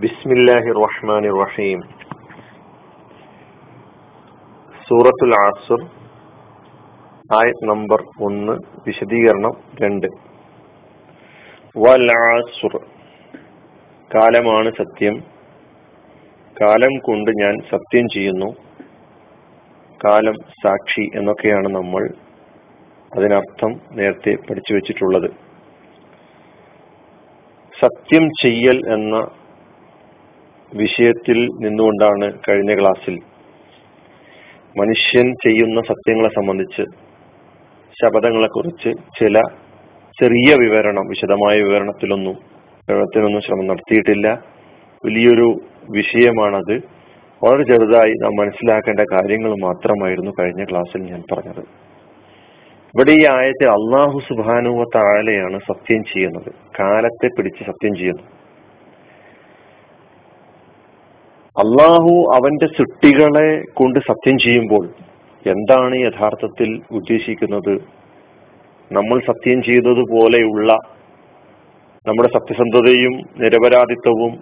ബിസ്മില്ലാഹി റഹ്മാൻ റഹീം സൂറത്തുൽ ആസുർ ആയത് നമ്പർ ഒന്ന് വിശദീകരണം രണ്ട്. വൽ ആസുർ കാലമാണ് സത്യം. കാലം കൊണ്ട് ഞാൻ സത്യം ചെയ്യുന്നു. കാലം സാക്ഷി എന്നൊക്കെയാണ് നമ്മൾ അതിനർത്ഥം നേരത്തെ പഠിച്ചു വെച്ചിട്ടുള്ളത്. സത്യം ചെയ്യൽ എന്ന വിഷയത്തിൽ നിന്നുകൊണ്ടാണ് കഴിഞ്ഞ ക്ലാസ്സിൽ മനുഷ്യൻ ചെയ്യുന്ന സത്യങ്ങളെ സംബന്ധിച്ച് ശബദങ്ങളെ കുറിച്ച് ചില ചെറിയ വിവരണം വിശദമായ വിവരണത്തിലൊന്നും വിവരണത്തിനൊന്നും ശ്രമം നടത്തിയിട്ടില്ല. വലിയൊരു വിഷയമാണത്. വളരെ ചെറുതായി നാം മനസ്സിലാക്കേണ്ട കാര്യങ്ങൾ മാത്രമായിരുന്നു കഴിഞ്ഞ ക്ലാസ്സിൽ ഞാൻ പറഞ്ഞത്. ഇവിടെ ഈ ആയത്തിൽ അള്ളാഹു സുബാനുവ താഴെയാണ് സത്യം ചെയ്യുന്നത്. കാലത്തെ പിടിച്ച് സത്യം ചെയ്യുന്നു. അള്ളാഹു അവന്റെ സൃഷ്ടികളെ കൊണ്ട് സത്യം ചെയ്യുമ്പോൾ എന്താണ് യഥാർത്ഥത്തിൽ ഉദ്ദേശിക്കുന്നത്? നമ്മൾ സത്യം ചെയ്തതുപോലെയുള്ള നമ്മുടെ സത്യസന്ധതയും നിരപരാധിത്വവും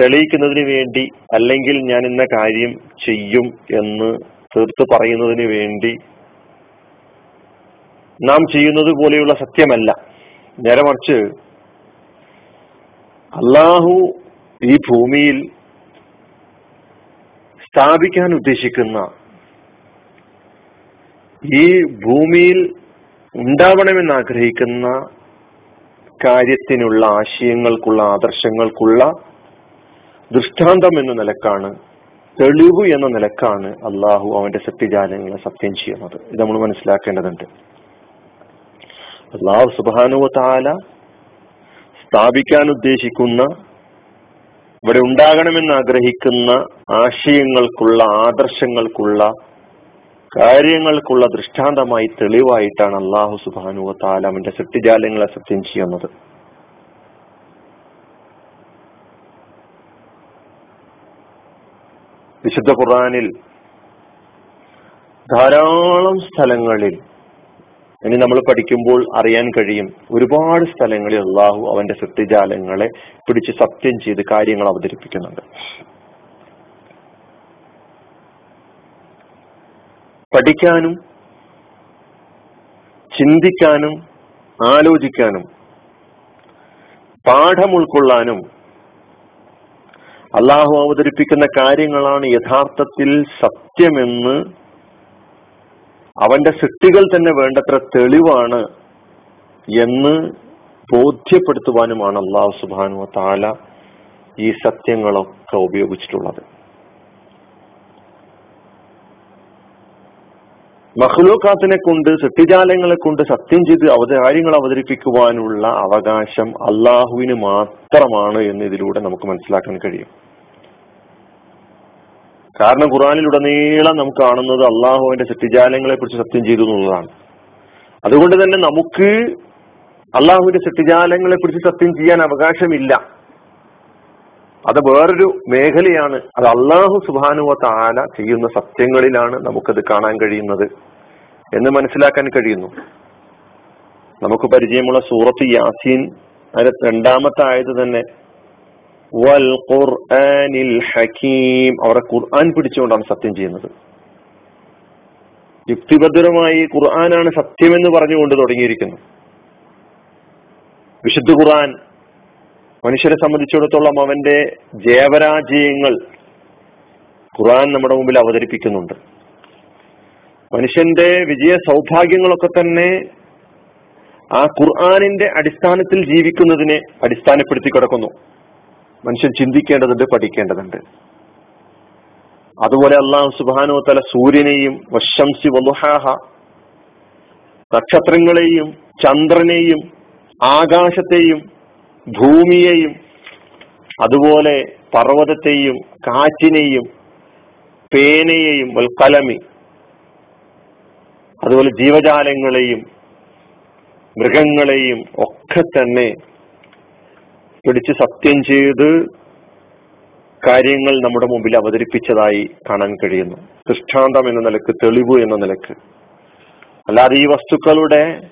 തെളിയിക്കുന്നതിന് വേണ്ടി അല്ലെങ്കിൽ ഞാൻ ഇന്ന കാര്യം ചെയ്യും എന്ന് തീർത്ത് പറയുന്നതിന് വേണ്ടി നാം ചെയ്യുന്നത് പോലെയുള്ള സത്യമല്ല. നേരെ മറിച്ച് അള്ളാഹു ഈ ഭൂമിയിൽ സ്ഥാപിക്കാൻ ഉദ്ദേശിക്കുന്ന ഈ ഭൂമിയിൽ ഉണ്ടാവണമെന്ന് ആഗ്രഹിക്കുന്ന കാര്യത്തിനുള്ള ആശയങ്ങൾക്കുള്ള ആദർശങ്ങൾക്കുള്ള ദൃഷ്ടാന്തം എന്ന നിലക്കാണ് തെളിവ് എന്ന നിലക്കാണ് അള്ളാഹു അവന്റെ സത്യജാലങ്ങളെ സത്യം ചെയ്യുന്നത്. ഇത് നമ്മൾ മനസ്സിലാക്കേണ്ടതുണ്ട്. അള്ളാഹു സുബാനുവ താല സ്ഥാപിക്കാൻ ഉദ്ദേശിക്കുന്ന ഇവിടെ ഉണ്ടാകണമെന്ന് ആഗ്രഹിക്കുന്ന ആശയങ്ങൾക്കുള്ള ആദർശങ്ങൾക്കുള്ള കാര്യങ്ങൾക്കുള്ള ദൃഷ്ടാന്തമായി തെളിവായിട്ടാണ് അള്ളാഹു സുബാനുവ താലാമിന്റെ സത്യജാലങ്ങളെ സത്യം ചെയ്യുന്നത്. വിശുദ്ധ ഖുറാനിൽ ധാരാളം സ്ഥലങ്ങളിൽ ഇനി നമ്മൾ പഠിക്കുമ്പോൾ അറിയാൻ കഴിയും. ഒരുപാട് സ്ഥലങ്ങളിൽ അള്ളാഹു അവന്റെ സത്യജാലങ്ങളെ പിടിച്ച് സത്യം ചെയ്ത് കാര്യങ്ങൾ അവതരിപ്പിക്കുന്നുണ്ട്. പഠിക്കാനും ചിന്തിക്കാനും ആലോചിക്കാനും പാഠം ഉൾക്കൊള്ളാനും അള്ളാഹു അവതരിപ്പിക്കുന്ന കാര്യങ്ങളാണ് യഥാർത്ഥത്തിൽ സത്യമെന്ന് അവന്റെ സൃഷ്ടികൾ തന്നെ വേണ്ടത്ര തെളിവാണ് എന്ന് ബോധ്യപ്പെടുത്തുവാനുമാണ് അള്ളാഹു സുബാനു താല ഈ സത്യങ്ങളൊക്കെ ഉപയോഗിച്ചിട്ടുള്ളത്. മഹ്ലൂക്കാത്തിനെ കൊണ്ട് സത്യജാലങ്ങളെ കൊണ്ട് സത്യം ചെയ്ത് അവത കാര്യങ്ങൾ അവതരിപ്പിക്കുവാനുള്ള അവകാശം അള്ളാഹുവിന് മാത്രമാണ് എന്ന് ഇതിലൂടെ നമുക്ക് മനസ്സിലാക്കാൻ കഴിയും. കാരണം ഖുറാനിലുടനീളം നമുക്ക് കാണുന്നത് അള്ളാഹുവിന്റെ സത്യജാലങ്ങളെ കുറിച്ച് സത്യം ചെയ്തു എന്നുള്ളതാണ്. അതുകൊണ്ട് തന്നെ നമുക്ക് അള്ളാഹുവിന്റെ സത്യജാലങ്ങളെ കുറിച്ച് സത്യം ചെയ്യാൻ അവകാശമില്ല. അത് വേറൊരു മേഖലയാണ്. അത് അള്ളാഹു സുബാനുവ താന ചെയ്യുന്ന സത്യങ്ങളിലാണ് നമുക്കത് കാണാൻ കഴിയുന്നത് എന്ന് മനസ്സിലാക്കാൻ കഴിയുന്നു. നമുക്ക് പരിചയമുള്ള സൂറത്ത് യാസീൻ അതിന്റെ രണ്ടാമത്തെ ആയത് തന്നെ വൽ ഖുർആനിൽ ഹക്കീം അവരെ ഖുർആൻ പിടിച്ചുകൊണ്ടാണ് സത്യം ചെയ്യുന്നത്. യുക്തിഭദ്രമായി ഖുർആനാണ് സത്യമെന്ന് പറഞ്ഞുകൊണ്ട് തുടങ്ങിയിരിക്കുന്നു. വിശുദ്ധ ഖുർആൻ മനുഷ്യരെ സംബന്ധിച്ചിടത്തോളം അവന്റെ ജയപരാജയങ്ങൾ ഖുർആൻ നമ്മുടെ മുമ്പിൽ അവതരിപ്പിക്കുന്നുണ്ട്. മനുഷ്യന്റെ വിജയ സൗഭാഗ്യങ്ങളൊക്കെ തന്നെ ആ ഖുർആാനിന്റെ അടിസ്ഥാനത്തിൽ ജീവിക്കുന്നതിനെ അടിസ്ഥാനപ്പെടുത്തി കിടക്കുന്നു. മനുഷ്യൻ ചിന്തിക്കേണ്ടതുണ്ട് പഠിക്കേണ്ടതുണ്ട്. അതുപോലെ അള്ളാഹു സുബാനോ തല സൂര്യനെയും വശംസി വലുഹാഹ നക്ഷത്രങ്ങളെയും ചന്ദ്രനെയും ആകാശത്തെയും ഭൂമിയെയും അതുപോലെ പർവതത്തെയും കാറ്റിനെയും പേനയെയും കലമി അതുപോലെ ജീവജാലങ്ങളെയും മൃഗങ്ങളെയും ഒക്കെ തന്നെ പിടിച്ച് സത്യം ചെയ്ത് കാര്യങ്ങൾ നമ്മുടെ മുമ്പിൽ അവതരിപ്പിച്ചതായി കാണാൻ കഴിയുന്നു. ദൃഷ്ടാന്തം എന്ന നിലയ്ക്ക് തെളിവ് എന്ന നിലയ്ക്ക്. അല്ലാതെ ഈ വസ്തുക്കളുടെ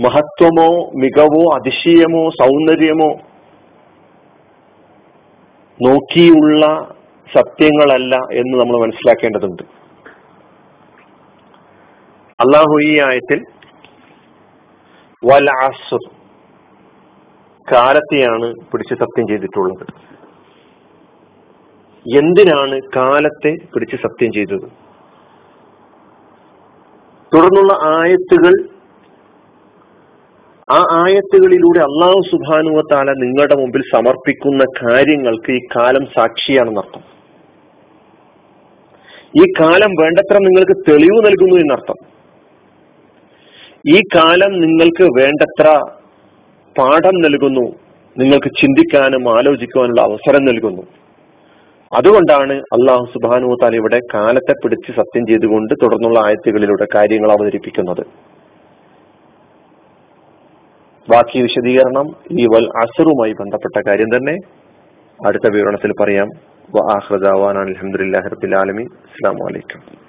മഹത്വമോ മികവോ അതിശയമോ സൗന്ദര്യമോ നോക്കിയുള്ള സത്യങ്ങളല്ല എന്ന് നമ്മൾ മനസ്സിലാക്കേണ്ടതുണ്ട്. അള്ളാഹു ഈ ആയത്തിൽ വൽ അസുർ കാലത്തെയാണ് പിടിച്ച് സത്യം ചെയ്തിട്ടുള്ളത്. എന്തിനാണ് കാലത്തെ പിടിച്ച് സത്യം ചെയ്തത്? തുടർന്നുള്ള ആയത്തുകൾ ആ ആയത്തുകളിലൂടെ അള്ളാഹു സുഭാനുവത്താല നിങ്ങളുടെ മുമ്പിൽ സമർപ്പിക്കുന്ന കാര്യങ്ങൾക്ക് ഈ കാലം സാക്ഷിയാണെന്നർത്ഥം ഈ കാലം വേണ്ടത്ര നിങ്ങൾക്ക് തെളിവ് നൽകുന്നു എന്നർത്ഥം. ഈ കാലം നിങ്ങൾക്ക് വേണ്ടത്ര പാഠം നൽകുന്നു. നിങ്ങൾക്ക് ചിന്തിക്കാനും ആലോചിക്കുവാനുള്ള അവസരം നൽകുന്നു. അതുകൊണ്ടാണ് അള്ളാഹു സുബാനു താൽ ഇവിടെ കാലത്തെ പിടിച്ച് സത്യം ചെയ്തുകൊണ്ട് തുടർന്നുള്ള ആയത്തുകളിലൂടെ കാര്യങ്ങൾ അവതരിപ്പിക്കുന്നത്. ബാക്കി വിശദീകരണം ഈ വൽ അസറുമായി ബന്ധപ്പെട്ട കാര്യം തന്നെ അടുത്ത വിവരണത്തിൽ പറയാം. അലഹമുല്ലാ റബിൻ അലമി അസ്സാം വലൈക്കും